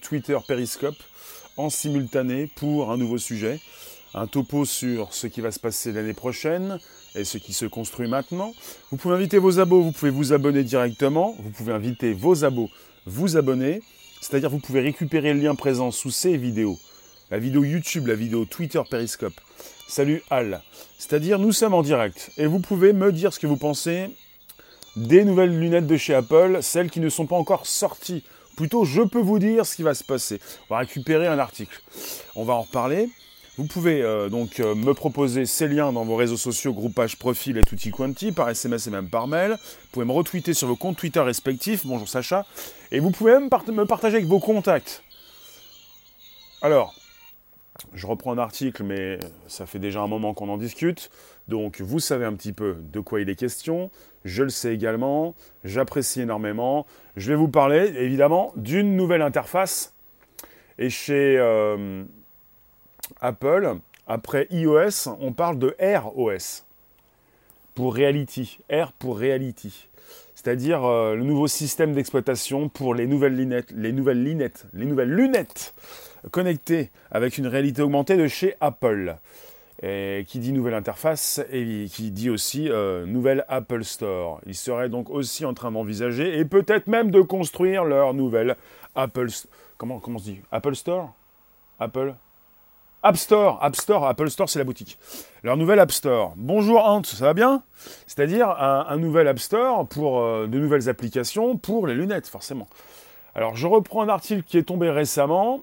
Twitter, Periscope en simultané pour un nouveau sujet. Un topo sur ce qui va se passer l'année prochaine et ce qui se construit maintenant. Vous pouvez inviter vos abos, vous pouvez vous abonner directement. Vous pouvez inviter vos abos, vous abonner. C'est-à-dire vous pouvez récupérer le lien présent sous ces vidéos. La vidéo YouTube, la vidéo Twitter, Periscope. Salut Al. C'est-à-dire nous sommes en direct et vous pouvez me dire ce que vous pensez des nouvelles lunettes de chez Apple, celles qui ne sont pas encore sorties. Plutôt, je peux vous dire ce qui va se passer. On va récupérer un article. On va en reparler. Vous pouvez euh, donc euh, me proposer ces liens dans vos réseaux sociaux, groupage, profil et tutti quanti, par SMS et même par mail. Vous pouvez me retweeter sur vos comptes Twitter respectifs. Bonjour Sacha. Et vous pouvez même me partager avec vos contacts. Alors, je reprends un article, mais ça fait déjà un moment qu'on en discute. Donc vous savez un petit peu de quoi il est question. Je le sais également. J'apprécie énormément. Je vais vous parler évidemment d'une nouvelle interface. Et chez euh, Apple, après iOS, on parle de ROS pour Reality. R pour Reality. C'est-à-dire euh, le nouveau système d'exploitation pour les nouvelles lunettes, les nouvelles lunettes, les nouvelles lunettes connectées avec une réalité augmentée de chez Apple. Qui dit nouvelle interface et qui dit aussi euh, nouvelle Apple Store. Ils seraient donc aussi en train d'envisager et peut-être même de construire leur nouvelle Apple comment comment se dit? Apple Store? Apple? App Store, App Store, Apple Store, c'est la boutique. Leur nouvelle App Store. Bonjour Ant, ça va bien? C'est-à-dire un, nouvel App Store pour euh, de nouvelles applications pour les lunettes, forcément. Alors je reprends un article qui est tombé récemment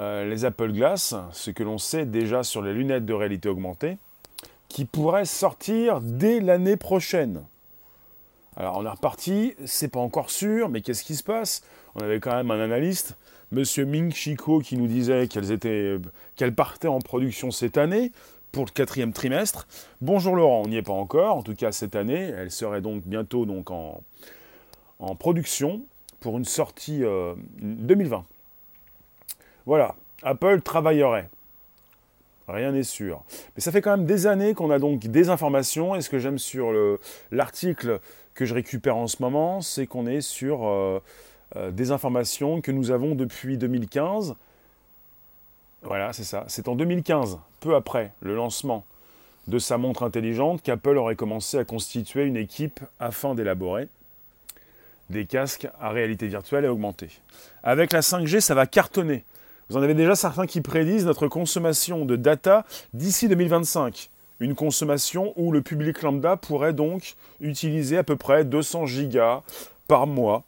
euh, les Apple Glass, ce que l'on sait déjà sur les lunettes de réalité augmentée, qui pourraient sortir dès l'année prochaine. Alors on est reparti, c'est pas encore sûr, mais qu'est-ce qui se passe? On avait quand même un analyste, Monsieur Ming Chico, qui nous disait qu'elles étaient, qu'elles partaient en production cette année pour le quatrième trimestre. Bonjour Laurent, on n'y est pas encore, en tout cas cette année, elle serait donc bientôt donc en, en production pour une sortie 2020. Voilà, Apple travaillerait. Rien n'est sûr. Mais ça fait quand même des années qu'on a donc des informations. Et ce que j'aime sur l'article que je récupère en ce moment, c'est qu'on est sur euh, euh, des informations que nous avons depuis 2015. Voilà, c'est ça. C'est en 2015, peu après le lancement de sa montre intelligente, qu'Apple aurait commencé à constituer une équipe afin d'élaborer des casques à réalité virtuelle et augmentée. Avec la 5G, ça va cartonner. Vous en avez déjà certains qui prédisent notre consommation de data d'ici 2025. Une consommation où le public lambda pourrait donc utiliser à peu près 200 gigas par mois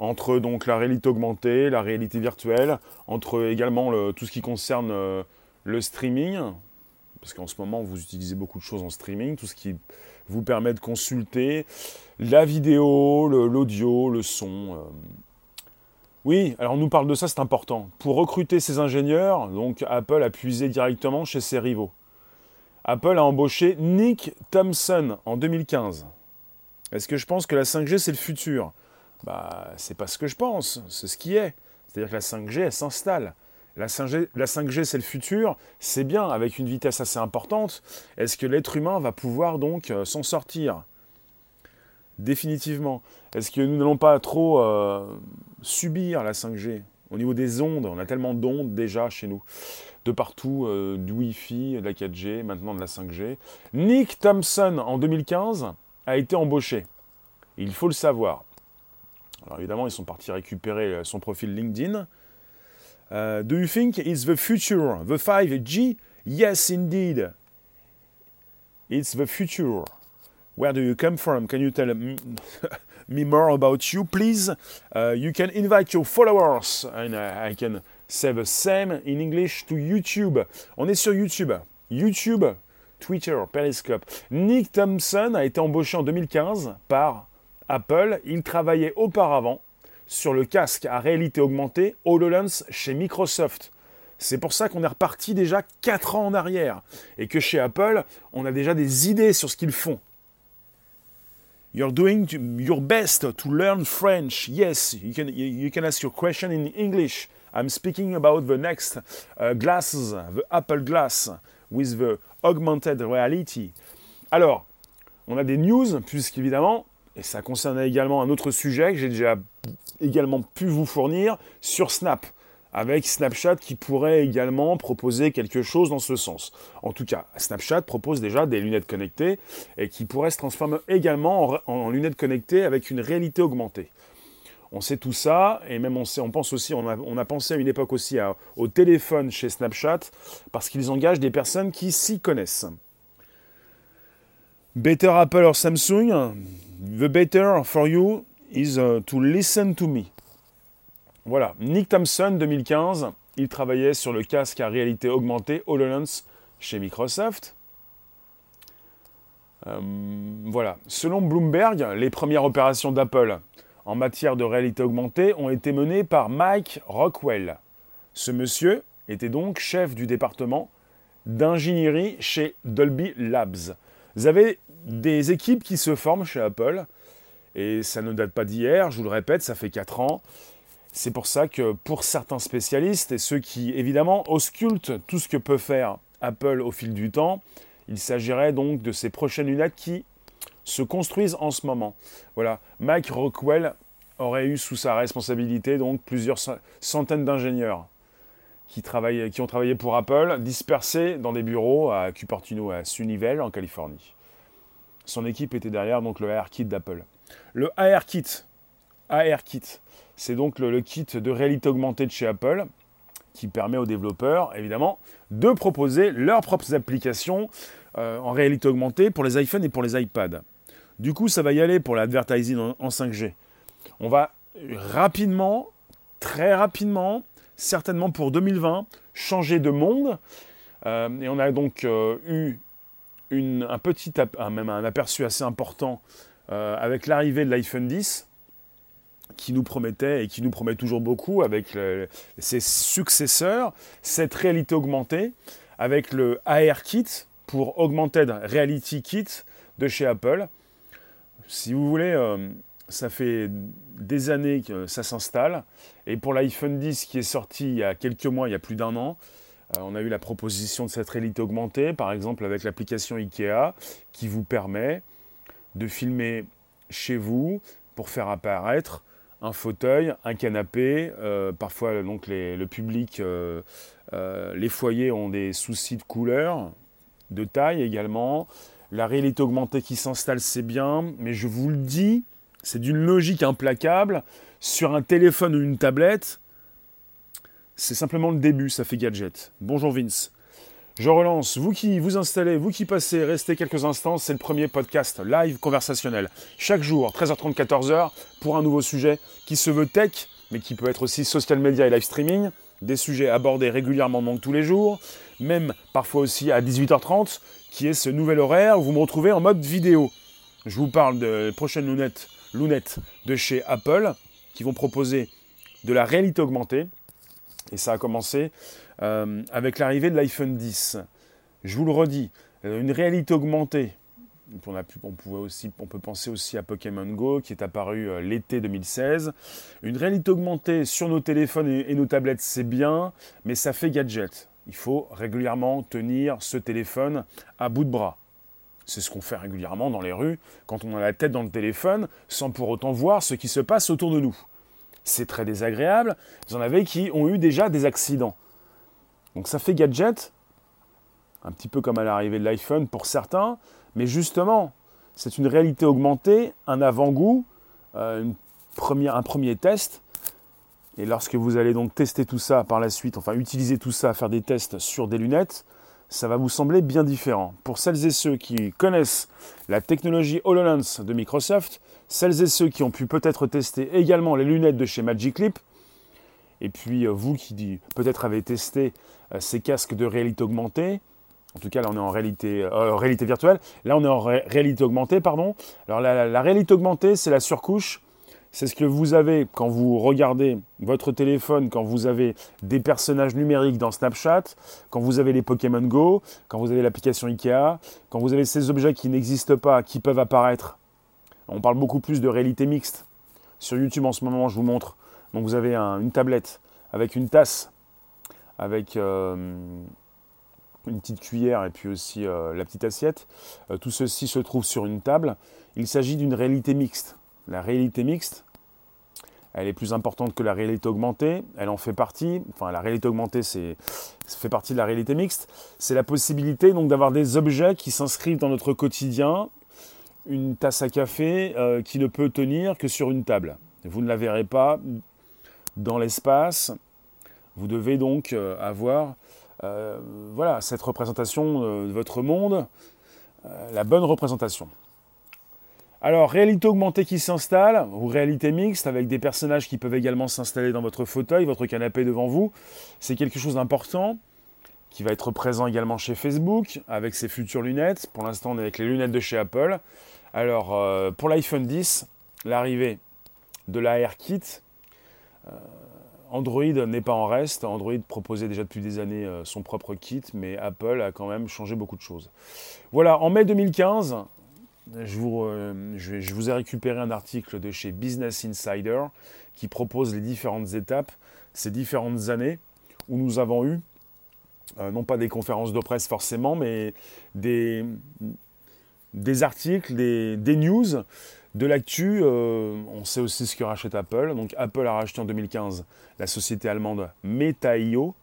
entre donc la réalité augmentée, la réalité virtuelle, entre également tout ce qui concerne euh, le streaming, parce qu'en ce moment vous utilisez beaucoup de choses en streaming, tout ce qui vous permet de consulter la vidéo, l'audio, le, son. Euh, oui, alors on nous parle de ça, c'est important. Pour recruter ses ingénieurs, donc Apple a puisé directement chez ses rivaux. Apple a embauché Nick Thompson en 2015. Est-ce que je pense que la 5G c'est le futur? Bah, c'est pas ce que je pense, c'est ce qui est. C'est-à-dire que la 5G elle s'installe. La 5G, la 5G c'est le futur, c'est bien avec une vitesse assez importante. Est-ce que l'être humain va pouvoir donc euh, s'en sortir? Définitivement. Est-ce que nous n'allons pas trop euh, subir la 5G au niveau des ondes On a tellement d'ondes déjà chez nous. De partout, euh, du Wi-Fi, de la 4G, maintenant de la 5G. Nick Thompson, en 2015, a été embauché. Il faut le savoir. Alors évidemment, ils sont partis récupérer euh, son profil LinkedIn. do you think it's the future, the 5G? Yes, indeed. It's the future. Where do you come from? Can you tell me more about you, please? Uh, you can invite your followers, and I can say the same in English to YouTube. On est sur YouTube. YouTube, Twitter, Periscope. Nick Thompson a été embauché en 2015 par Apple. Il travaillait auparavant sur le casque à réalité augmentée HoloLens chez Microsoft. C'est pour ça qu'on est reparti déjà 4 ans en arrière et que chez Apple, on a déjà des idées sur ce qu'ils font. You're doing your best to learn French. Yes, you can, you can ask your question in English. I'm speaking about the next uh, glasses, the Apple Glass with the augmented reality. Alors, on a des news, puisqu'évidemment, et ça concernait également un autre sujet que j'ai déjà également pu vous fournir sur Snap, avec Snapchat qui pourrait également proposer quelque chose dans ce sens. En tout cas, Snapchat propose déjà des lunettes connectées et qui pourraient se transformer également en, lunettes connectées avec une réalité augmentée. On sait tout ça, et même on, pense aussi, on a, pensé à une époque aussi au téléphone chez Snapchat, parce qu'ils engagent des personnes qui s'y connaissent. Better Apple or Samsung, the better for you is uh, to listen to me. Voilà, Nick Thompson, 2015, il travaillait sur le casque à réalité augmentée HoloLens chez Microsoft. Euh, voilà, selon Bloomberg, les premières opérations d'Apple en matière de réalité augmentée ont été menées par Mike Rockwell. Ce monsieur était donc chef du département d'ingénierie chez Dolby Labs. Vous avez des équipes qui se forment chez Apple, et ça ne date pas d'hier, je vous le répète, ça fait 4 ans. C'est pour ça que pour certains spécialistes et ceux qui évidemment auscultent tout ce que peut faire Apple au fil du temps, il s'agirait donc de ces prochaines lunettes qui se construisent en ce moment. Voilà, Mike Rockwell aurait eu sous sa responsabilité donc plusieurs centaines d'ingénieurs qui, qui ont travaillé pour Apple, dispersés dans des bureaux à Cupertino, à Sunnyvale, en Californie. Son équipe était derrière donc le ARKit d'Apple. Le ARKit, ARKit, c'est donc le, kit de réalité augmentée de chez Apple qui permet aux développeurs, évidemment, de proposer leurs propres applications euh, en réalité augmentée pour les iPhones et pour les iPads. Du coup, ça va y aller pour l'advertising en, 5G. On va rapidement, très rapidement, certainement pour 2020, changer de monde. Euh, et on a donc euh, eu un petit, même un aperçu assez important avec l'arrivée de l'iPhone 10 qui nous promettait et qui nous promet toujours beaucoup avec ses successeurs, cette réalité augmentée avec le AR Kit pour Augmented Reality Kit de chez Apple. Si vous voulez, euh, ça fait des années que ça s'installe. Et pour l'iPhone 10 qui est sorti il y a quelques mois, il y a plus d'un an, euh, on a eu la proposition de cette réalité augmentée, par exemple avec l'application IKEA, qui vous permet de filmer chez vous pour faire apparaître un fauteuil, un canapé. Euh, parfois, donc, le public, euh, euh, les foyers ont des soucis de couleur, de taille également. La réalité augmentée qui s'installe, c'est bien, mais je vous le dis, c'est d'une logique implacable. Sur un téléphone ou une tablette, c'est simplement le début, ça fait gadget. Bonjour Vince. Je relance. Vous qui vous installez, vous qui passez, restez quelques instants. C'est le premier podcast live conversationnel. Chaque jour, 13h30, 14h, pour un nouveau sujet qui se veut tech, mais qui peut être aussi social media et live streaming. Des sujets abordés régulièrement, donc tous les jours. Même parfois aussi à 18h30, qui est ce nouvel horaire où vous me retrouvez en mode vidéo. Je vous parle de prochaines lunettes, lunettes de chez Apple qui vont proposer de la réalité augmentée. Et ça a commencé euh, avec l'arrivée de l'iPhone 10. Je vous le redis, euh, une réalité augmentée. On, pouvait aussi, on peut penser aussi à Pokémon Go qui est apparu euh, l'été 2016. Une réalité augmentée sur nos téléphones et, nos tablettes, c'est bien, mais ça fait gadget. Il faut régulièrement tenir ce téléphone à bout de bras. C'est ce qu'on fait régulièrement dans les rues quand on a la tête dans le téléphone sans pour autant voir ce qui se passe autour de nous. C'est très désagréable. Vous en avez qui ont eu déjà des accidents. Donc ça fait gadget, un petit peu comme à l'arrivée de l'iPhone pour certains, mais justement, c'est une réalité augmentée, un avant-goût, euh, un premier test. Et lorsque vous allez donc tester tout ça par la suite, enfin utiliser tout ça, faire des tests sur des lunettes, ça va vous sembler bien différent. Pour celles et ceux qui connaissent la technologie HoloLens de Microsoft, celles et ceux qui ont pu peut-être tester également les lunettes de chez Magic Leap, et puis euh, vous qui peut-être avez testé ces casques de réalité augmentée, en tout cas là on est en réalité, euh, réalité virtuelle, là on est en réalité augmentée, pardon. Alors la, réalité augmentée c'est la surcouche, c'est ce que vous avez quand vous regardez votre téléphone, quand vous avez des personnages numériques dans Snapchat, quand vous avez les Pokémon Go, quand vous avez l'application Ikea, quand vous avez ces objets qui n'existent pas, qui peuvent apparaître. On parle beaucoup plus de réalité mixte. Sur YouTube en ce moment, je vous montre donc vous avez une tablette avec une tasse, avec euh, une petite cuillère et puis aussi euh, la petite assiette. Euh, tout ceci se trouve sur une table. Il s'agit d'une réalité mixte. la réalité mixte, elle est plus importante que la réalité augmentée, elle en fait partie, enfin la réalité augmentée c'est, ça fait partie de la réalité mixte, c'est la possibilité donc d'avoir des objets qui s'inscrivent dans notre quotidien, une tasse à café qui ne peut tenir que sur une table. Vous ne la verrez pas dans l'espace, vous devez donc euh, avoir euh, voilà, cette représentation de votre monde, la bonne représentation. Alors, réalité augmentée qui s'installe, ou réalité mixte, avec des personnages qui peuvent également s'installer dans votre fauteuil, votre canapé devant vous, c'est quelque chose d'important, qui va être présent également chez Facebook, avec ses futures lunettes. Pour l'instant, on est avec les lunettes de chez Apple. Alors, euh, pour l'iPhone 10, l'arrivée de l'AR-Kit, euh, Android n'est pas en reste. Android proposait déjà depuis des années euh, son propre kit, mais Apple a quand même changé beaucoup de choses. Voilà, en mai 2015, je vous, euh, je, vous, ai récupéré un article de chez Business Insider qui propose les différentes étapes, ces différentes années où nous avons eu, euh, non pas des conférences de presse forcément, mais des articles, des, news, de l'actu. Euh, on sait aussi ce que rachète Apple. Donc Apple a racheté en 2015 la société allemande Meta.io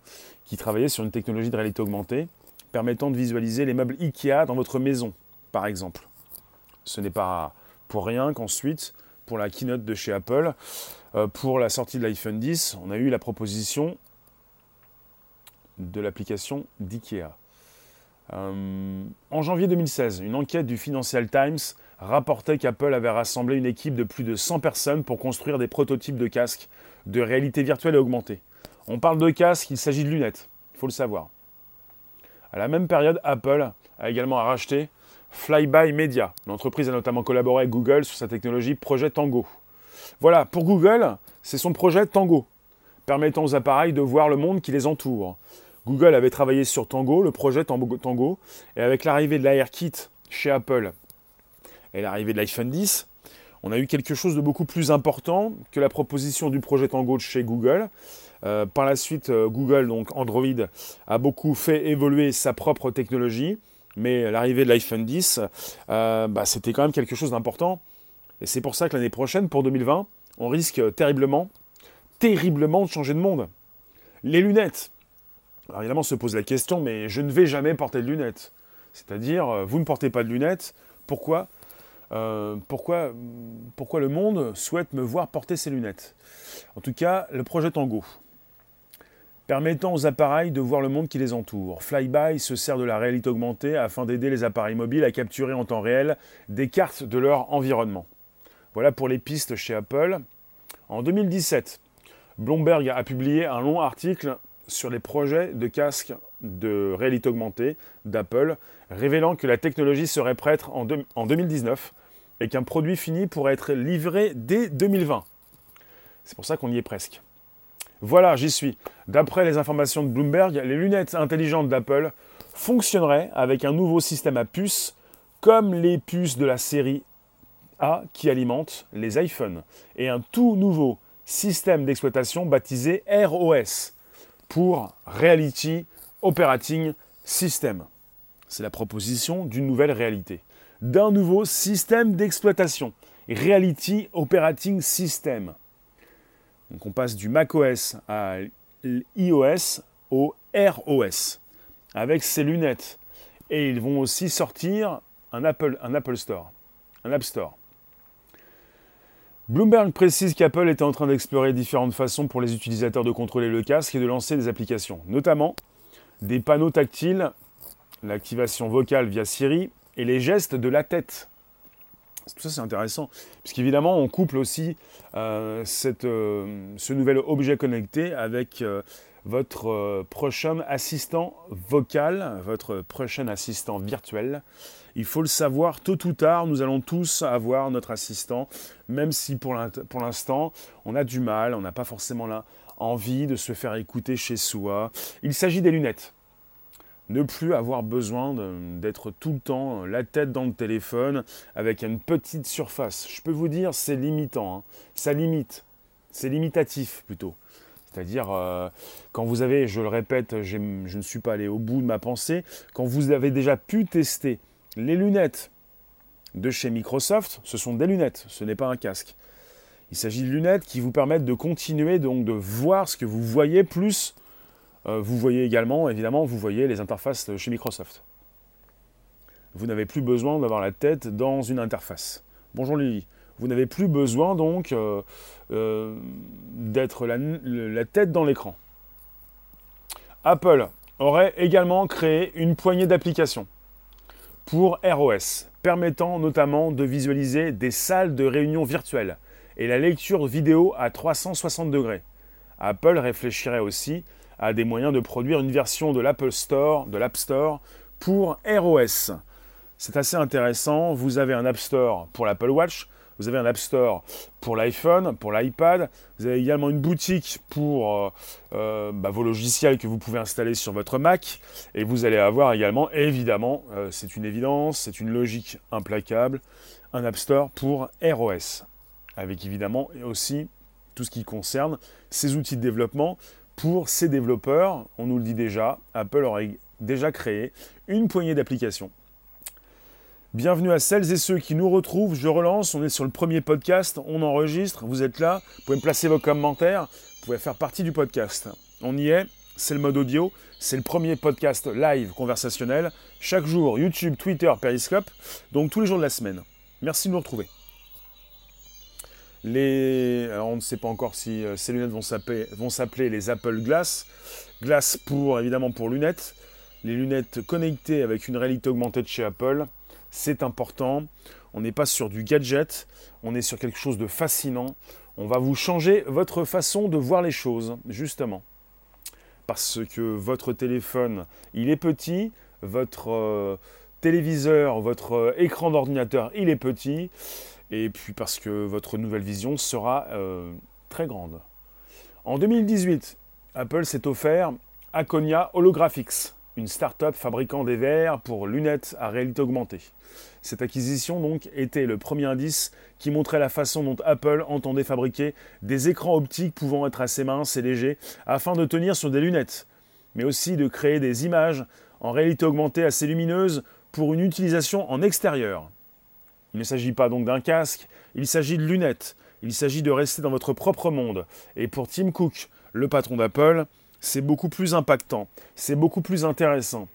qui travaillait sur une technologie de réalité augmentée permettant de visualiser les meubles IKEA dans votre maison, par exemple. Ce n'est pas pour rien qu'ensuite, pour la keynote de chez Apple, euh, pour la sortie de l'iPhone 10, on a eu la proposition de l'application d'IKEA. Euh, en janvier 2016, une enquête du Financial Times rapportait qu'Apple avait rassemblé une équipe de plus de 100 personnes pour construire des prototypes de casques de réalité virtuelle et augmentée. On parle de casques, il s'agit de lunettes, il faut le savoir. À la même période, Apple a également racheté Flyby Media. L'entreprise a notamment collaboré avec Google sur sa technologie Projet Tango. Voilà, pour Google, c'est son projet Tango, permettant aux appareils de voir le monde qui les entoure. Google avait travaillé sur Tango, le projet Tango, et avec l'arrivée de l'AirKit chez Apple et l'arrivée de l'iPhone 10, on a eu quelque chose de beaucoup plus important que la proposition du projet Tango chez Google. Euh, par la suite, euh, Google, donc Android, a beaucoup fait évoluer sa propre technologie. Mais l'arrivée de l'iPhone 10, euh, bah, c'était quand même quelque chose d'important. Et c'est pour ça que l'année prochaine, pour 2020, on risque terriblement, terriblement de changer de monde. Les lunettes. Alors évidemment, se pose la question, mais je ne vais jamais porter de lunettes. C'est-à-dire, euh, vous ne portez pas de lunettes, pourquoi euh, pourquoi, pourquoi le monde souhaite me voir porter ces lunettes? En tout cas, le projet Tango permettant aux appareils de voir le monde qui les entoure. Flyby se sert de la réalité augmentée afin d'aider les appareils mobiles à capturer en temps réel des cartes de leur environnement. Voilà pour les pistes chez Apple. En 2017, Bloomberg a publié un long article sur les projets de casques de réalité augmentée d'Apple, révélant que la technologie serait prête en, en 2019 et qu'un produit fini pourrait être livré dès 2020. C'est pour ça qu'on y est presque. Voilà, j'y suis. D'après les informations de Bloomberg, les lunettes intelligentes d'Apple fonctionneraient avec un nouveau système à puces, comme les puces de la série A qui alimentent les iPhones, et un tout nouveau système d'exploitation baptisé ROS, pour Reality Operating System. C'est la proposition d'une nouvelle réalité, d'un nouveau système d'exploitation, Reality Operating System. Donc on passe du macOS à l'iOS au ROS avec ces lunettes. Et ils vont aussi sortir un Apple, un Apple Store, un App Store. Bloomberg précise qu'Apple était en train d'explorer différentes façons pour les utilisateurs de contrôler le casque et de lancer des applications, notamment des panneaux tactiles, l'activation vocale via Siri et les gestes de la tête. Tout ça, c'est intéressant, puisqu'évidemment, on couple aussi euh, euh, ce nouvel objet connecté avec euh, votre prochain assistant vocal, votre prochain assistant virtuel. Il faut le savoir, tôt ou tard, nous allons tous avoir notre assistant, même si pour l'instant, on a du mal, on n'a pas forcément envie de se faire écouter chez soi. Il s'agit des lunettes ne plus avoir besoin d'être tout le temps euh, la tête dans le téléphone avec une petite surface. Je peux vous dire, c'est limitant. Hein. Ça limite. C'est limitatif plutôt. C'est-à-dire, euh, quand vous avez, je le répète, je ne suis pas allé au bout de ma pensée, quand vous avez déjà pu tester les lunettes de chez Microsoft, ce sont des lunettes, ce n'est pas un casque. Il s'agit de lunettes qui vous permettent de continuer donc de voir ce que vous voyez, plus euh, vous voyez également, évidemment, vous voyez les interfaces chez Microsoft. Vous n'avez plus besoin d'avoir la tête dans une interface. Bonjour Lily. Vous n'avez plus besoin donc euh, euh, d'être la, tête dans l'écran. Apple aurait également créé une poignée d'applications pour ROS, permettant notamment de visualiser des salles de réunion virtuelles et la lecture vidéo à 360 degrés. Apple réfléchirait aussi à des moyens de produire une version de l'Apple Store, de l'App Store pour ROS. C'est assez intéressant. Vous avez un App Store pour l'Apple Watch, vous avez un App Store pour l'iPhone, pour l'iPad. Vous avez également une boutique pour euh, euh, bah, vos logiciels que vous pouvez installer sur votre Mac. Et vous allez avoir également, évidemment, euh, c'est une évidence, c'est une logique implacable, un App Store pour ROS. Avec évidemment aussi tout ce qui concerne ces outils de développement pour ces développeurs. On nous le dit déjà, Apple aurait déjà créé une poignée d'applications Bienvenue à celles et ceux qui nous retrouvent. Je relance, on est sur le premier podcast, on enregistre, vous êtes là, vous pouvez me placer vos commentaires, vous pouvez faire partie du podcast. On y est, c'est le mode audio, c'est le premier podcast live conversationnel, chaque jour YouTube, Twitter, Periscope, donc tous les jours de la semaine. Merci de nous retrouver. Les... Alors on ne sait pas encore si euh, ces lunettes vont s'appeler les Apple Glass. Glass pour évidemment pour lunettes. Les lunettes connectées avec une réalité augmentée de chez Apple c'est important. On n'est pas sur du gadget, on est sur quelque chose de fascinant. On va vous changer votre façon de voir les choses, justement. Parce que votre téléphone, il est petit, votre euh, téléviseur, votre euh, écran d'ordinateur, il est petit, et puis parce que votre nouvelle vision sera euh, très grande. En 2018, Apple s'est offert Aconia Holographics une start-up fabriquant des verres pour lunettes à réalité augmentée. Cette acquisition donc était le premier indice qui montrait la façon dont Apple entendait fabriquer des écrans optiques pouvant être assez minces et légers afin de tenir sur des lunettes, mais aussi de créer des images en réalité augmentée assez lumineuses pour une utilisation en extérieur. Il ne s'agit pas donc d'un casque, il s'agit de lunettes, il s'agit de rester dans votre propre monde. Et pour Tim Cook, le patron d'Apple, c'est beaucoup plus impactant, c'est beaucoup plus intéressant.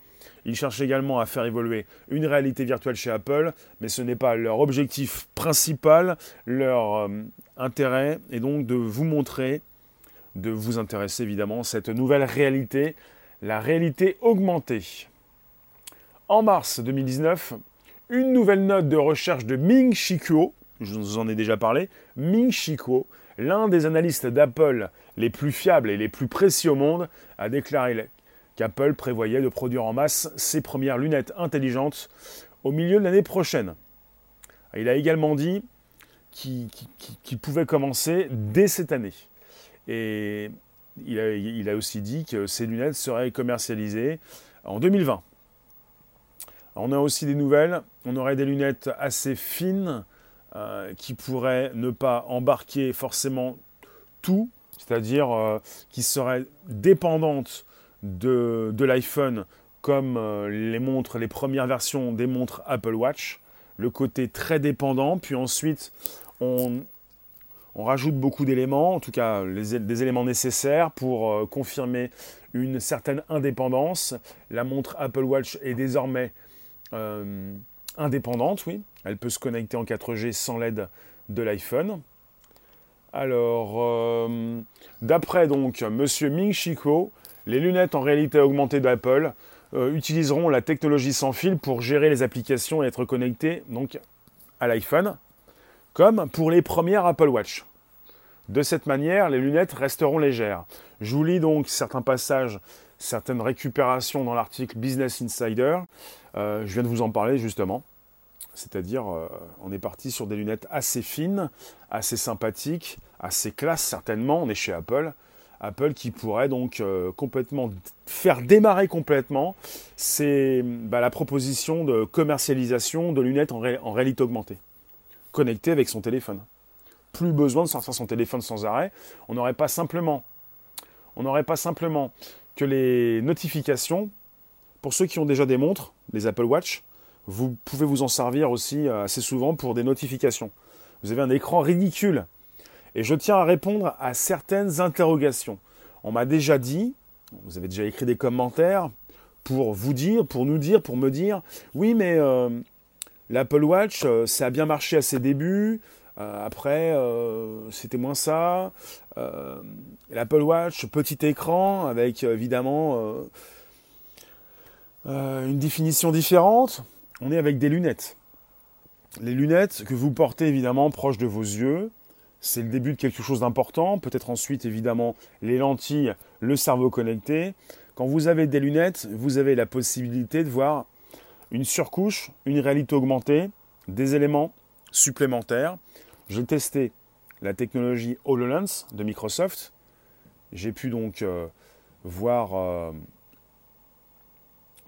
Ils cherchent également à faire évoluer une réalité virtuelle chez Apple, mais ce n'est pas leur objectif principal, leur euh, intérêt est donc de vous montrer, de vous intéresser évidemment cette nouvelle réalité, la réalité augmentée. En mars 2019, une nouvelle note de recherche de Ming Chi je vous en ai déjà parlé, Ming Chi l'un des analystes d'Apple les plus fiables et les plus précieux au monde, a déclaré qu'Apple prévoyait de produire en masse ses premières lunettes intelligentes au milieu de l'année prochaine. Il a également dit qu'il pouvait commencer dès cette année. Et il a, aussi dit que ces lunettes seraient commercialisées en 2020. On a aussi des nouvelles. On aurait des lunettes assez fines euh, qui pourrait ne pas embarquer forcément tout, c'est-à-dire euh, qui serait dépendante de, l'iPhone comme euh, les montres, les premières versions des montres Apple Watch, le côté très dépendant, puis ensuite on, rajoute beaucoup d'éléments, en tout cas des éléments nécessaires pour confirmer une certaine indépendance. La montre Apple Watch est désormais indépendante, oui. Elle peut se connecter en 4G sans l'aide de l'iPhone. Alors, euh, d'après donc Monsieur Ming Chico, les lunettes en réalité augmentée d'Apple euh, utiliseront la technologie sans fil pour gérer les applications et être connectées donc à l'iPhone, comme pour les premières Apple Watch. De cette manière, les lunettes resteront légères. Je vous lis donc certains passages, certaines récupérations dans l'article Business Insider. Euh, je viens de vous en parler justement. C'est-à-dire, euh, on est parti sur des lunettes assez fines, assez sympathiques, assez classe certainement. On est chez Apple. Apple qui pourrait donc euh, complètement faire démarrer complètement c'est bah, la proposition de commercialisation de lunettes en, réalité augmentée, connectées avec son téléphone. Plus besoin de sortir son téléphone sans arrêt. On n'aurait pas simplement, on n'aurait pas simplement que les notifications pour ceux qui ont déjà des montres, les Apple Watch, vous pouvez vous en servir aussi euh, assez souvent pour des notifications. Vous avez un écran ridicule. Et je tiens à répondre à certaines interrogations. On m'a déjà dit, vous avez déjà écrit des commentaires pour vous dire, pour nous dire, pour me dire, oui mais euh, l'Apple Watch, euh, ça a bien marché à ses débuts, après c'était moins ça. L'Apple Watch, petit écran avec évidemment une définition différente on est avec des lunettes. Les lunettes que vous portez évidemment proches de vos yeux, c'est le début de quelque chose d'important. Peut-être ensuite évidemment les lentilles, le cerveau connecté. Quand vous avez des lunettes, vous avez la possibilité de voir une surcouche, une réalité augmentée, des éléments supplémentaires. J'ai testé la technologie HoloLens de Microsoft. J'ai pu donc euh, voir euh,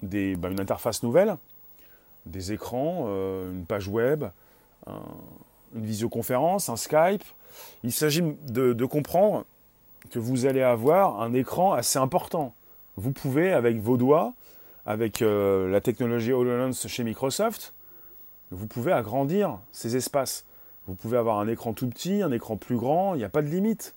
bah, une interface nouvelle des écrans, euh, une page web, une visioconférence, un Skype. Il s'agit de, comprendre que vous allez avoir un écran assez important. Vous pouvez, avec vos doigts, avec euh, la technologie HoloLens chez Microsoft, vous pouvez agrandir ces espaces. Vous pouvez avoir un écran tout petit, un écran plus grand, il n'y a pas de limite.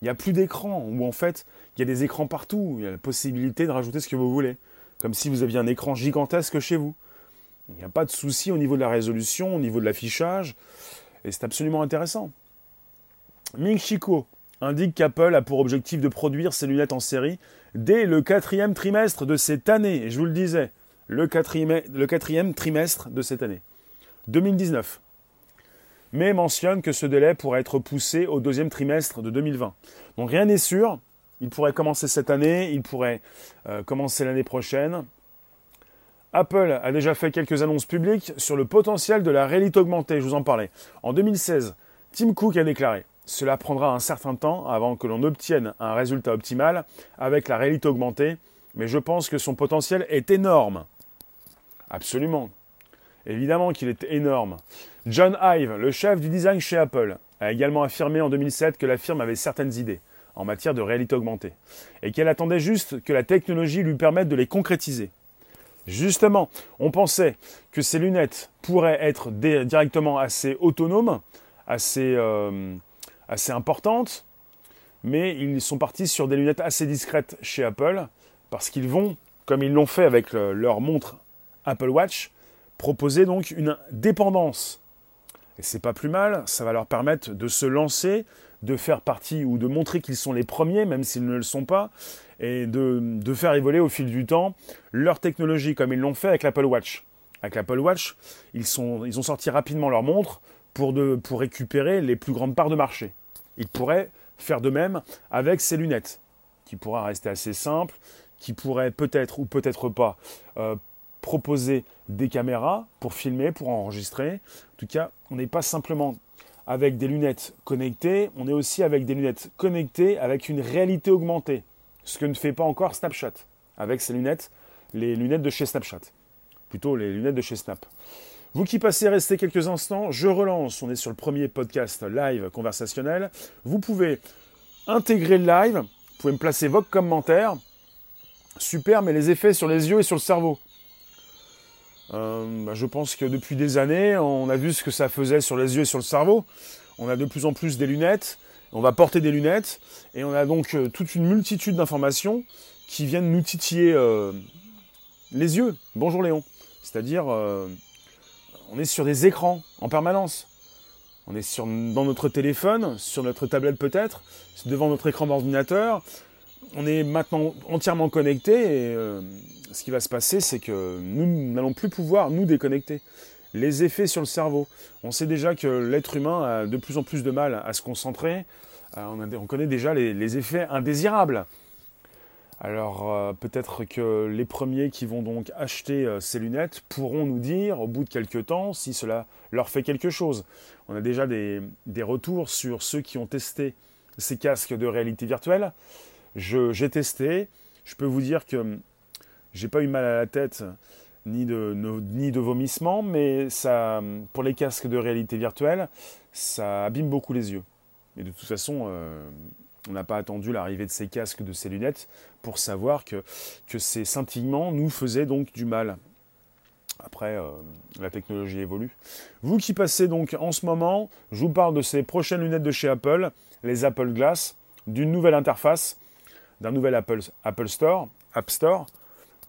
Il n'y a plus d'écran, où en fait, il y a des écrans partout, il y a la possibilité de rajouter ce que vous voulez. Comme si vous aviez un écran gigantesque chez vous. Il n'y a pas de souci au niveau de la résolution, au niveau de l'affichage, et c'est absolument intéressant. Ming Chico indique qu'Apple a pour objectif de produire ses lunettes en série dès le quatrième trimestre de cette année. Je vous le disais, le quatrième, le quatrième trimestre de cette année, 2019. Mais mentionne que ce délai pourrait être poussé au deuxième trimestre de 2020. Donc rien n'est sûr. Il pourrait commencer cette année, il pourrait euh, commencer l'année prochaine. Apple a déjà fait quelques annonces publiques sur le potentiel de la réalité augmentée, je vous en parlais. En 2016, Tim Cook a déclaré Cela prendra un certain temps avant que l'on obtienne un résultat optimal avec la réalité augmentée, mais je pense que son potentiel est énorme. Absolument. Évidemment qu'il est énorme. John Ive, le chef du design chez Apple, a également affirmé en 2007 que la firme avait certaines idées en matière de réalité augmentée et qu'elle attendait juste que la technologie lui permette de les concrétiser. Justement, on pensait que ces lunettes pourraient être directement assez autonomes, assez, euh, assez importantes, mais ils sont partis sur des lunettes assez discrètes chez Apple, parce qu'ils vont, comme ils l'ont fait avec leur montre Apple Watch, proposer donc une dépendance. Et c'est pas plus mal, ça va leur permettre de se lancer, de faire partie ou de montrer qu'ils sont les premiers, même s'ils ne le sont pas, et de, faire évoluer au fil du temps leur technologie, comme ils l'ont fait avec l'Apple Watch. Avec l'Apple Watch, ils, ont sorti rapidement leur montre pour récupérer les plus grandes parts de marché. Ils pourraient faire de même avec ces lunettes, qui pourraient rester assez simples, qui pourraient peut-être ou peut-être pas euh, proposer des caméras pour filmer, pour enregistrer. En tout cas, on n'est pas simplement avec des lunettes connectées, on est aussi avec des lunettes connectées avec une réalité augmentée ce que ne fait pas encore Snapchat avec ses lunettes, les lunettes de chez Snapchat. Plutôt les lunettes de chez Snap. Vous qui passez, restez quelques instants. Je relance. On est sur le premier podcast live conversationnel. Vous pouvez intégrer le live. Vous pouvez me placer vos commentaires. Super, mais les effets sur les yeux et sur le cerveau. Euh, bah, je pense que depuis des années, on a vu ce que ça faisait sur les yeux et sur le cerveau. On a de plus en plus des lunettes on va porter des lunettes et on a donc euh, toute une multitude d'informations qui viennent nous titiller euh, les yeux. Bonjour Léon. C'est-à-dire, euh, on est sur des écrans en permanence. On est sur, dans notre téléphone, sur notre tablette peut-être, devant notre écran d'ordinateur. On est maintenant entièrement connecté et ce qui va se passer, c'est que nous n'allons plus pouvoir nous déconnecter les effets sur le cerveau. On sait déjà que l'être humain a de plus en plus de mal à se concentrer. Euh, on, connaît déjà les, effets indésirables. Alors euh, peut-être que les premiers qui vont donc acheter euh, ces lunettes pourront nous dire au bout de quelques temps si cela leur fait quelque chose. On a déjà des, retours sur ceux qui ont testé ces casques de réalité virtuelle. J'ai testé, je peux vous dire que j'ai pas eu mal à la tête ni de, ni de vomissement, mais ça, pour les casques de réalité virtuelle, ça abîme beaucoup les yeux. Et de toute façon, euh, on n'a pas attendu l'arrivée de ces casques, de ces lunettes, pour savoir que, que ces scintillements nous faisaient donc du mal. après, euh, la technologie évolue. Vous qui passez donc en ce moment, je vous parle de ces prochaines lunettes de chez Apple, les Apple Glass, d'une nouvelle interface, d'un nouvel Apple, Apple Store, App Store,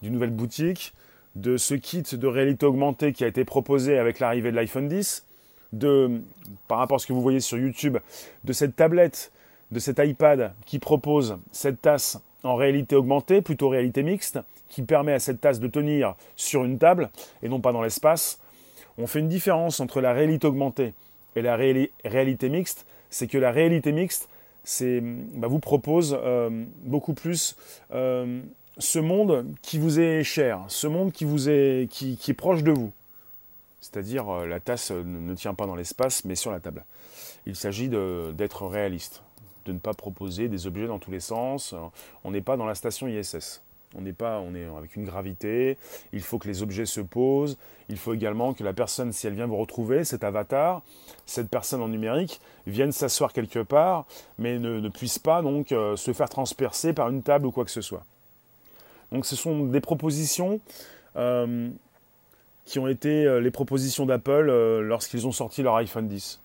d'une nouvelle boutique, de ce kit de réalité augmentée qui a été proposé avec l'arrivée de l'iPhone 10, de, par rapport à ce que vous voyez sur YouTube, de cette tablette, de cet iPad qui propose cette tasse en réalité augmentée, plutôt réalité mixte, qui permet à cette tasse de tenir sur une table et non pas dans l'espace. On fait une différence entre la réalité augmentée et la réalité mixte, c'est que la réalité mixte, c'est, bah, vous propose euh, beaucoup plus euh, ce monde qui vous est cher, ce monde qui vous est, qui, est proche de vous. C'est-à-dire euh, la tasse ne tient pas dans l'espace mais sur la table. Il s'agit d'être réaliste, de ne pas proposer des objets dans tous les sens. On n'est pas dans la station ISS. On n'est pas, on est avec une gravité. Il faut que les objets se posent. Il faut également que la personne, si elle vient vous retrouver, cet avatar, cette personne en numérique, vienne s'asseoir quelque part, mais ne, puisse pas donc euh, se faire transpercer par une table ou quoi que ce soit. Donc, ce sont des propositions euh, qui ont été euh, les propositions d'Apple lorsqu'ils ont sorti leur iPhone 10.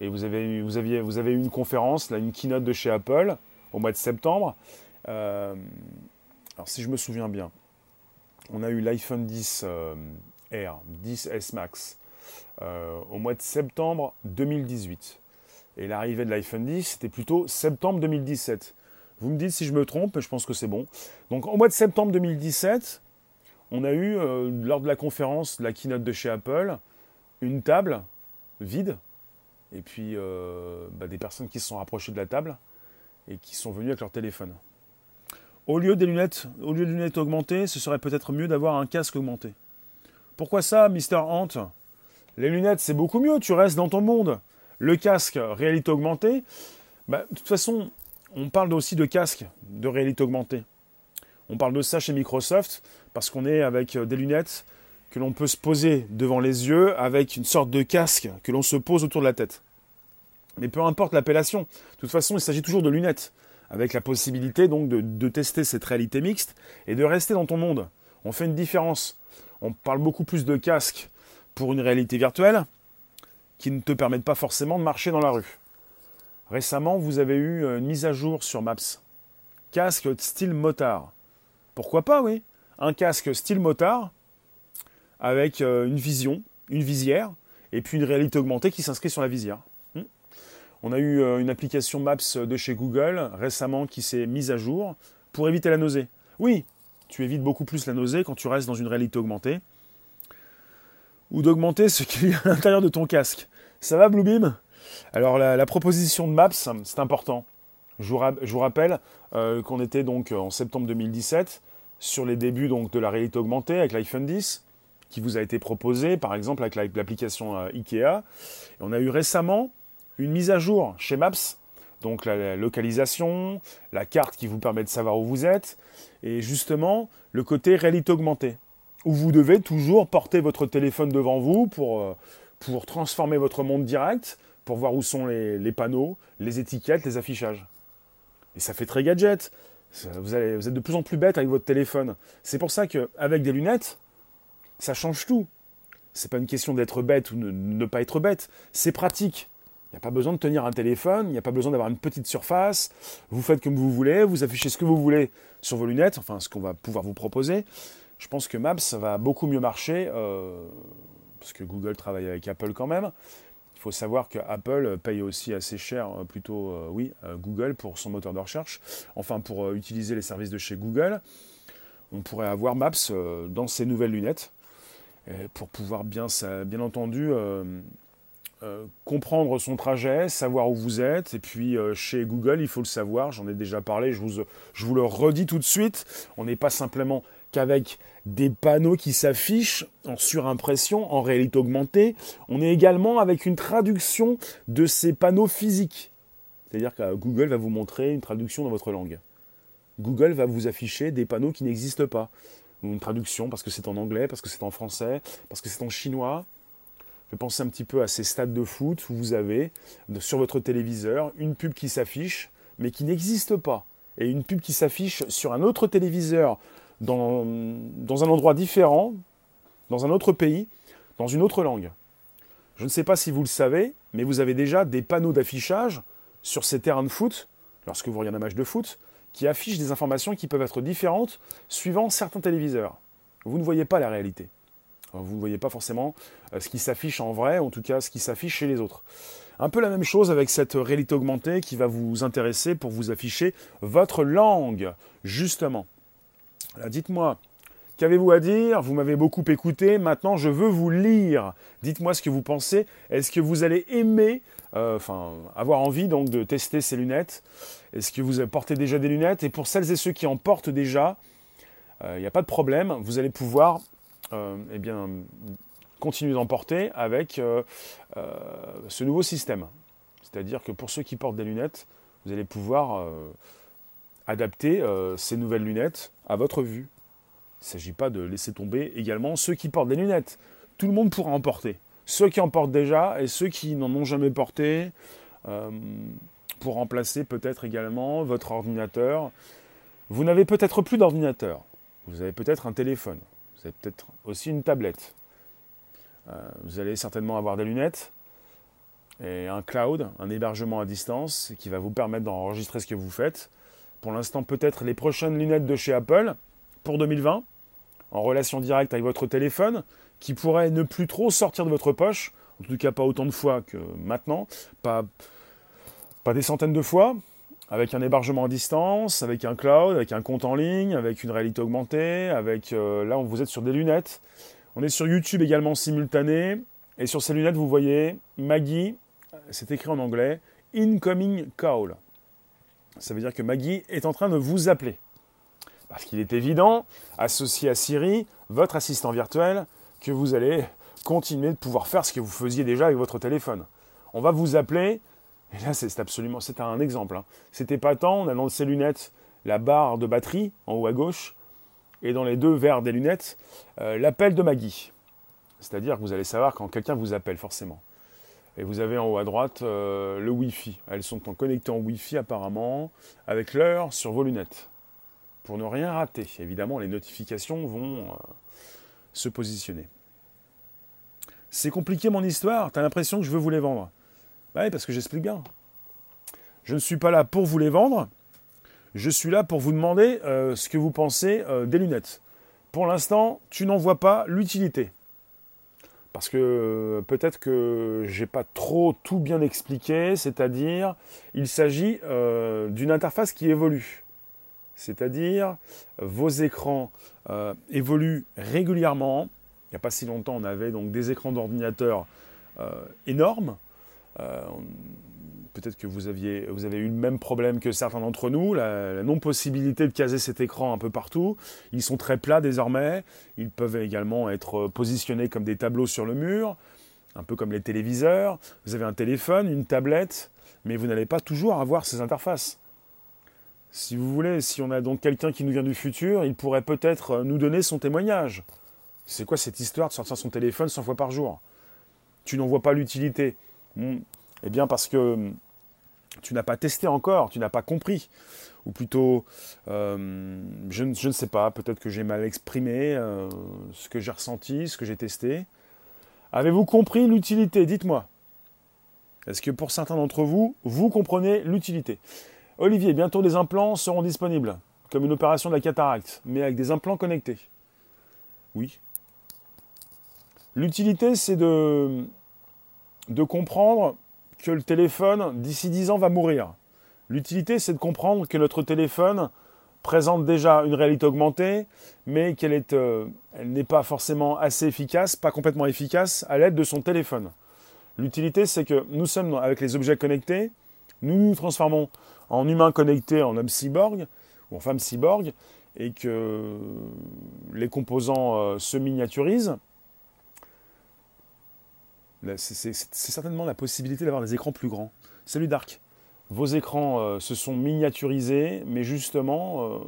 Et vous avez, vous aviez, vous avez eu une conférence, là, une keynote de chez Apple au mois de septembre. Alors si je me souviens bien, on a eu l'iPhone 10 euh, R, 10S Max, euh, au mois de septembre 2018. Et l'arrivée de l'iPhone 10, c'était plutôt septembre 2017. Vous me dites si je me trompe, je pense que c'est bon. Donc au mois de septembre 2017, on a eu, euh, lors de la conférence, la keynote de chez Apple, une table vide, et puis bah, des personnes qui se sont rapprochées de la table et qui sont venues avec leur téléphone. Au lieu des lunettes, au lieu de lunettes augmentées, ce serait peut-être mieux d'avoir un casque augmenté. Pourquoi ça, Mr. Hunt? Les lunettes, c'est beaucoup mieux, tu restes dans ton monde. Le casque, réalité augmentée, bah, de toute façon, on parle aussi de casque de réalité augmentée. On parle de ça chez Microsoft parce qu'on est avec des lunettes que l'on peut se poser devant les yeux avec une sorte de casque que l'on se pose autour de la tête. Mais peu importe l'appellation, de toute façon, il s'agit toujours de lunettes avec la possibilité donc de, tester cette réalité mixte et de rester dans ton monde. On fait une différence. On parle beaucoup plus de casque pour une réalité virtuelle qui ne te permettent pas forcément de marcher dans la rue. Récemment, vous avez eu une mise à jour sur Maps. Casque style motard. Pourquoi pas, oui Un casque style motard avec euh, une vision, une visière, et puis une réalité augmentée qui s'inscrit sur la visière. On a eu euh, une application Maps de chez Google récemment qui s'est mise à jour pour éviter la nausée. Oui, tu évites beaucoup plus la nausée quand tu restes dans une réalité augmentée. Ou d'augmenter ce qu'il y a à l'intérieur de ton casque. Ça va, Bluebeam? Alors, la, proposition de Maps, c'est important. Je vous, rappelle euh, qu'on était donc en septembre 2017 sur les débuts de la réalité augmentée avec l'iPhone 10 qui vous a été proposé, par exemple avec l'application euh, IKEA. Et on a eu récemment une mise à jour chez Maps, donc la, localisation, la carte qui vous permet de savoir où vous êtes, et justement le côté réalité augmentée, où vous devez toujours porter votre téléphone devant vous euh, pour transformer votre monde direct, pour voir où sont les, panneaux, les étiquettes, les affichages. Et ça fait très gadget. Vous, êtes de plus en plus bête avec votre téléphone. C'est pour ça qu'avec des lunettes, ça change tout. C'est pas une question d'être bête ou de ne pas être bête. C'est pratique. Il n'y a pas besoin de tenir un téléphone, il n'y a pas besoin d'avoir une petite surface. Vous faites comme vous voulez, vous affichez ce que vous voulez sur vos lunettes, enfin ce qu'on va pouvoir vous proposer. Je pense que Maps va beaucoup mieux marcher, euh, parce que Google travaille avec Apple quand même. Faut savoir que Apple paye aussi assez cher, euh, plutôt, euh, oui, Google pour son moteur de recherche, enfin pour utiliser les services de chez Google. On pourrait avoir Maps dans ces nouvelles lunettes pour pouvoir bien, bien entendu euh, comprendre son trajet, savoir où vous êtes. Et puis euh, chez Google, il faut le savoir, j'en ai déjà parlé, je vous, je vous le redis tout de suite, on n'est pas simplement qu'avec des panneaux qui s'affichent en surimpression, en réalité augmentée, on est également avec une traduction de ces panneaux physiques. C'est-à-dire que Google va vous montrer une traduction dans votre langue. Google va vous afficher des panneaux qui n'existent pas. Une traduction parce que c'est en anglais, parce que c'est en français, parce que c'est en chinois, je penser un petit peu à ces stades de foot où vous avez sur votre téléviseur une pub qui s'affiche mais qui n'existe pas. Et une pub qui s'affiche sur un autre téléviseur dans, un endroit différent, dans un autre pays, dans une autre langue. Je ne sais pas si vous le savez, mais vous avez déjà des panneaux d'affichage sur ces terrains de foot, lorsque vous regardez un match de foot, qui affichent des informations qui peuvent être différentes suivant certains téléviseurs. Vous ne voyez pas la réalité. Vous ne voyez pas forcément euh, ce qui s'affiche en vrai, en tout cas ce qui s'affiche chez les autres. Un peu la même chose avec cette réalité augmentée qui va vous intéresser pour vous afficher votre langue, justement. Dites-moi, qu'avez-vous à dire? Vous m'avez beaucoup écouté, maintenant je veux vous lire. Dites-moi ce que vous pensez. Est-ce que vous allez aimer, euh, enfin, avoir envie donc de tester ces lunettes? Est-ce que vous portez déjà des lunettes? Et pour celles et ceux qui en portent déjà, il euh, n'y a pas de problème, vous allez pouvoir euh, eh bien, continuer d'en porter avec ce nouveau système. C'est-à-dire que pour ceux qui portent des lunettes, vous allez pouvoir adapter ces nouvelles lunettes à votre vue. Il ne s'agit pas de laisser tomber également ceux qui portent des lunettes. Tout le monde pourra en porter. Ceux qui en portent déjà et ceux qui n'en ont jamais porté, pour remplacer peut-être également votre ordinateur. Vous n'avez peut-être plus d'ordinateur. Vous avez peut-être un téléphone, vous avez peut-être aussi une tablette. Euh, vous allez certainement avoir des lunettes et un cloud, un hébergement à distance qui va vous permettre d'enregistrer ce que vous faites. Pour l'instant, peut-être les prochaines lunettes de chez Apple pour 2020, en relation directe avec votre téléphone, qui pourrait ne plus trop sortir de votre poche, en tout cas pas autant de fois que maintenant, pas, des centaines de fois, avec un hébergement à distance, avec un cloud, avec un compte en ligne, avec une réalité augmentée, avec euh, là vous êtes sur des lunettes. On est sur YouTube également simultané et sur ces lunettes vous voyez Maggie, c'est écrit en anglais, incoming call. Ça veut dire que Maggie est en train de vous appeler. Parce qu'il est évident, associé à Siri, votre assistant virtuel, que vous allez continuer de pouvoir faire ce que vous faisiez déjà avec votre téléphone. On va vous appeler et là, c'est absolument, c'est un exemple. Hein. C'était pas tant, on a dans ses lunettes la barre de batterie en haut à gauche, et dans les deux verres des lunettes, euh, l'appel de Maggie. C'est-à-dire que vous allez savoir quand quelqu'un vous appelle, forcément. Et vous avez en haut à droite euh, le Wi-Fi. Elles sont en connectées en Wi-Fi apparemment, avec l'heure sur vos lunettes. Pour ne rien rater, évidemment, les notifications vont euh, se positionner. C'est compliqué mon histoire, t'as l'impression que je veux vous les vendre. Oui, parce que j'explique bien. Je ne suis pas là pour vous les vendre. Je suis là pour vous demander euh, ce que vous pensez des lunettes. Pour l'instant, tu n'en vois pas l'utilité. Parce que euh, peut-être que j'ai pas trop tout bien expliqué, c'est-à-dire il s'agit d'une interface qui évolue. C'est-à-dire vos écrans évoluent régulièrement. Il n'y a pas si longtemps, on avait donc des écrans d'ordinateur énormes euh, peut-être que vous, aviez, vous avez eu le même problème que certains d'entre nous, la, non-possibilité de caser cet écran un peu partout. Ils sont très plats désormais. Ils peuvent également être positionnés comme des tableaux sur le mur, un peu comme les téléviseurs. Vous avez un téléphone, une tablette, mais vous n'allez pas toujours avoir ces interfaces. Si vous voulez, si on a donc quelqu'un qui nous vient du futur, il pourrait peut-être nous donner son témoignage. C'est quoi cette histoire de sortir son téléphone 100 fois par jour? Tu n'en vois pas l'utilité. Hmm. Eh bien parce que hmm, tu n'as pas testé encore, tu n'as pas compris. Ou plutôt, euh, je, ne sais pas, peut-être que j'ai mal exprimé euh, ce que j'ai ressenti, ce que j'ai testé. Avez-vous compris l'utilité? Dites-moi. Est-ce que pour certains d'entre vous, vous comprenez l'utilité? Olivier, bientôt les implants seront disponibles, comme une opération de la cataracte, mais avec des implants connectés. Oui. L'utilité, c'est de, de comprendre que le téléphone, d'ici 10 ans, va mourir. L'utilité, c'est de comprendre que notre téléphone présente déjà une réalité augmentée, mais qu'elle euh, n'est pas forcément assez efficace, pas complètement efficace, à l'aide de son téléphone. L'utilité, c'est que nous sommes avec les objets connectés, nous nous transformons en humains connectés, en hommes cyborg, ou en femmes cyborg, et que les composants euh, se miniaturisent, c'est certainement la possibilité d'avoir des écrans plus grands. Salut Dark. Vos écrans euh, se sont miniaturisés, mais justement, euh,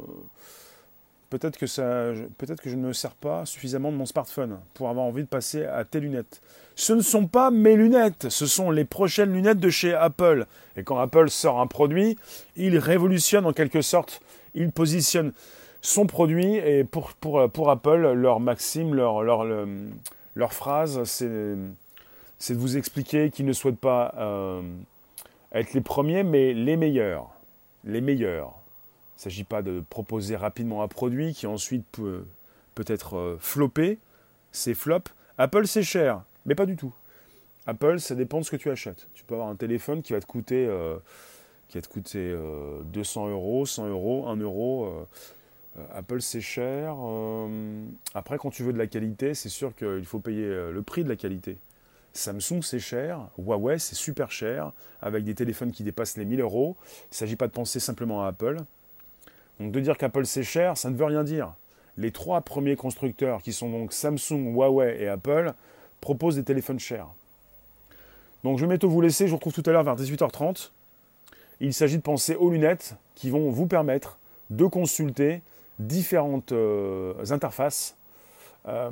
peut-être que, je ne me sers pas suffisamment de mon smartphone pour avoir envie de passer à tes lunettes. Ce ne sont pas mes lunettes, ce sont les prochaines lunettes de chez Apple. Et quand Apple sort un produit, il révolutionne en quelque sorte, il positionne son produit et pour Apple, leur maxime, leur, leur, leur phrase, c'est de vous expliquer qu'ils ne souhaitent pas euh, être les premiers, mais les meilleurs. Les meilleurs. Il ne s'agit pas de proposer rapidement un produit qui ensuite peut, peut être euh, floppé, c'est flop. Apple, c'est cher, mais pas du tout. Apple, ça dépend de ce que tu achètes. Tu peux avoir un téléphone qui va te coûter, euh, qui va te coûter 200 euros, 100 euros, 1 euro. Apple c'est cher. Après quand tu veux de la qualité, c'est sûr qu'il faut payer le prix de la qualité. Samsung c'est cher, Huawei c'est super cher, avec des téléphones qui dépassent les 1000 euros. Il ne s'agit pas de penser simplement à Apple. Donc de dire qu'Apple c'est cher, ça ne veut rien dire. Les trois premiers constructeurs, qui sont donc Samsung, Huawei et Apple, proposent des téléphones chers. Donc je vais bientôt vous laisser, je vous retrouve tout à l'heure vers 18h30. Il s'agit de penser aux lunettes qui vont vous permettre de consulter différentes euh, interfaces, euh,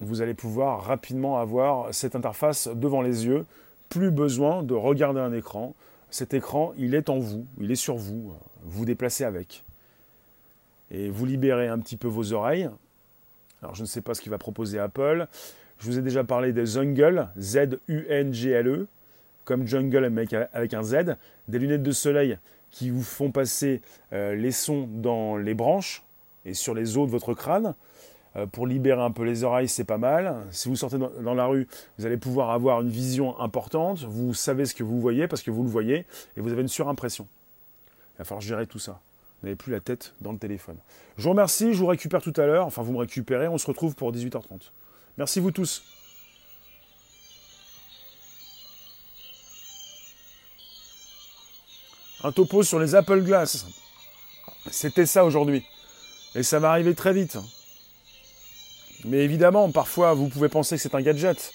vous allez pouvoir rapidement avoir cette interface devant les yeux. Plus besoin de regarder un écran. Cet écran, il est en vous, il est sur vous. Vous déplacez avec. Et vous libérez un petit peu vos oreilles. Alors je ne sais pas ce qu'il va proposer Apple. Je vous ai déjà parlé des Zungle, Z-U-N-G-L-E, comme Jungle avec un Z, des lunettes de soleil qui vous font passer euh, les sons dans les branches et sur les os de votre crâne. Euh, pour libérer un peu les oreilles, c'est pas mal. Si vous sortez dans, la rue, vous allez pouvoir avoir une vision importante. Vous savez ce que vous voyez parce que vous le voyez et vous avez une surimpression. Il va falloir gérer tout ça. Vous n'avez plus la tête dans le téléphone. Je vous remercie, je vous récupère tout à l'heure. Enfin, vous me récupérez. On se retrouve pour 18h30. Merci vous tous. un topo sur les Apple Glass. C'était ça aujourd'hui. Et ça va arriver très vite. Mais évidemment, parfois, vous pouvez penser que c'est un gadget,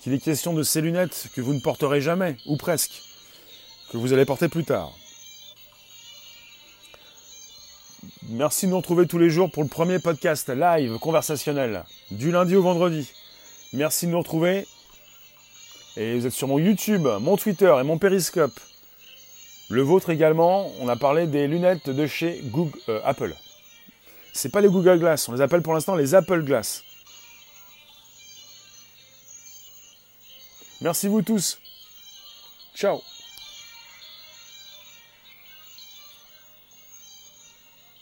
qu'il est question de ces lunettes que vous ne porterez jamais, ou presque, que vous allez porter plus tard. Merci de nous retrouver tous les jours pour le premier podcast live conversationnel, du lundi au vendredi. Merci de nous retrouver. Et vous êtes sur mon YouTube, mon Twitter et mon Periscope. Le vôtre également, on a parlé des lunettes de chez Google, euh, Apple. C'est pas les Google Glass, on les appelle pour l'instant les Apple Glass. Merci vous tous. Ciao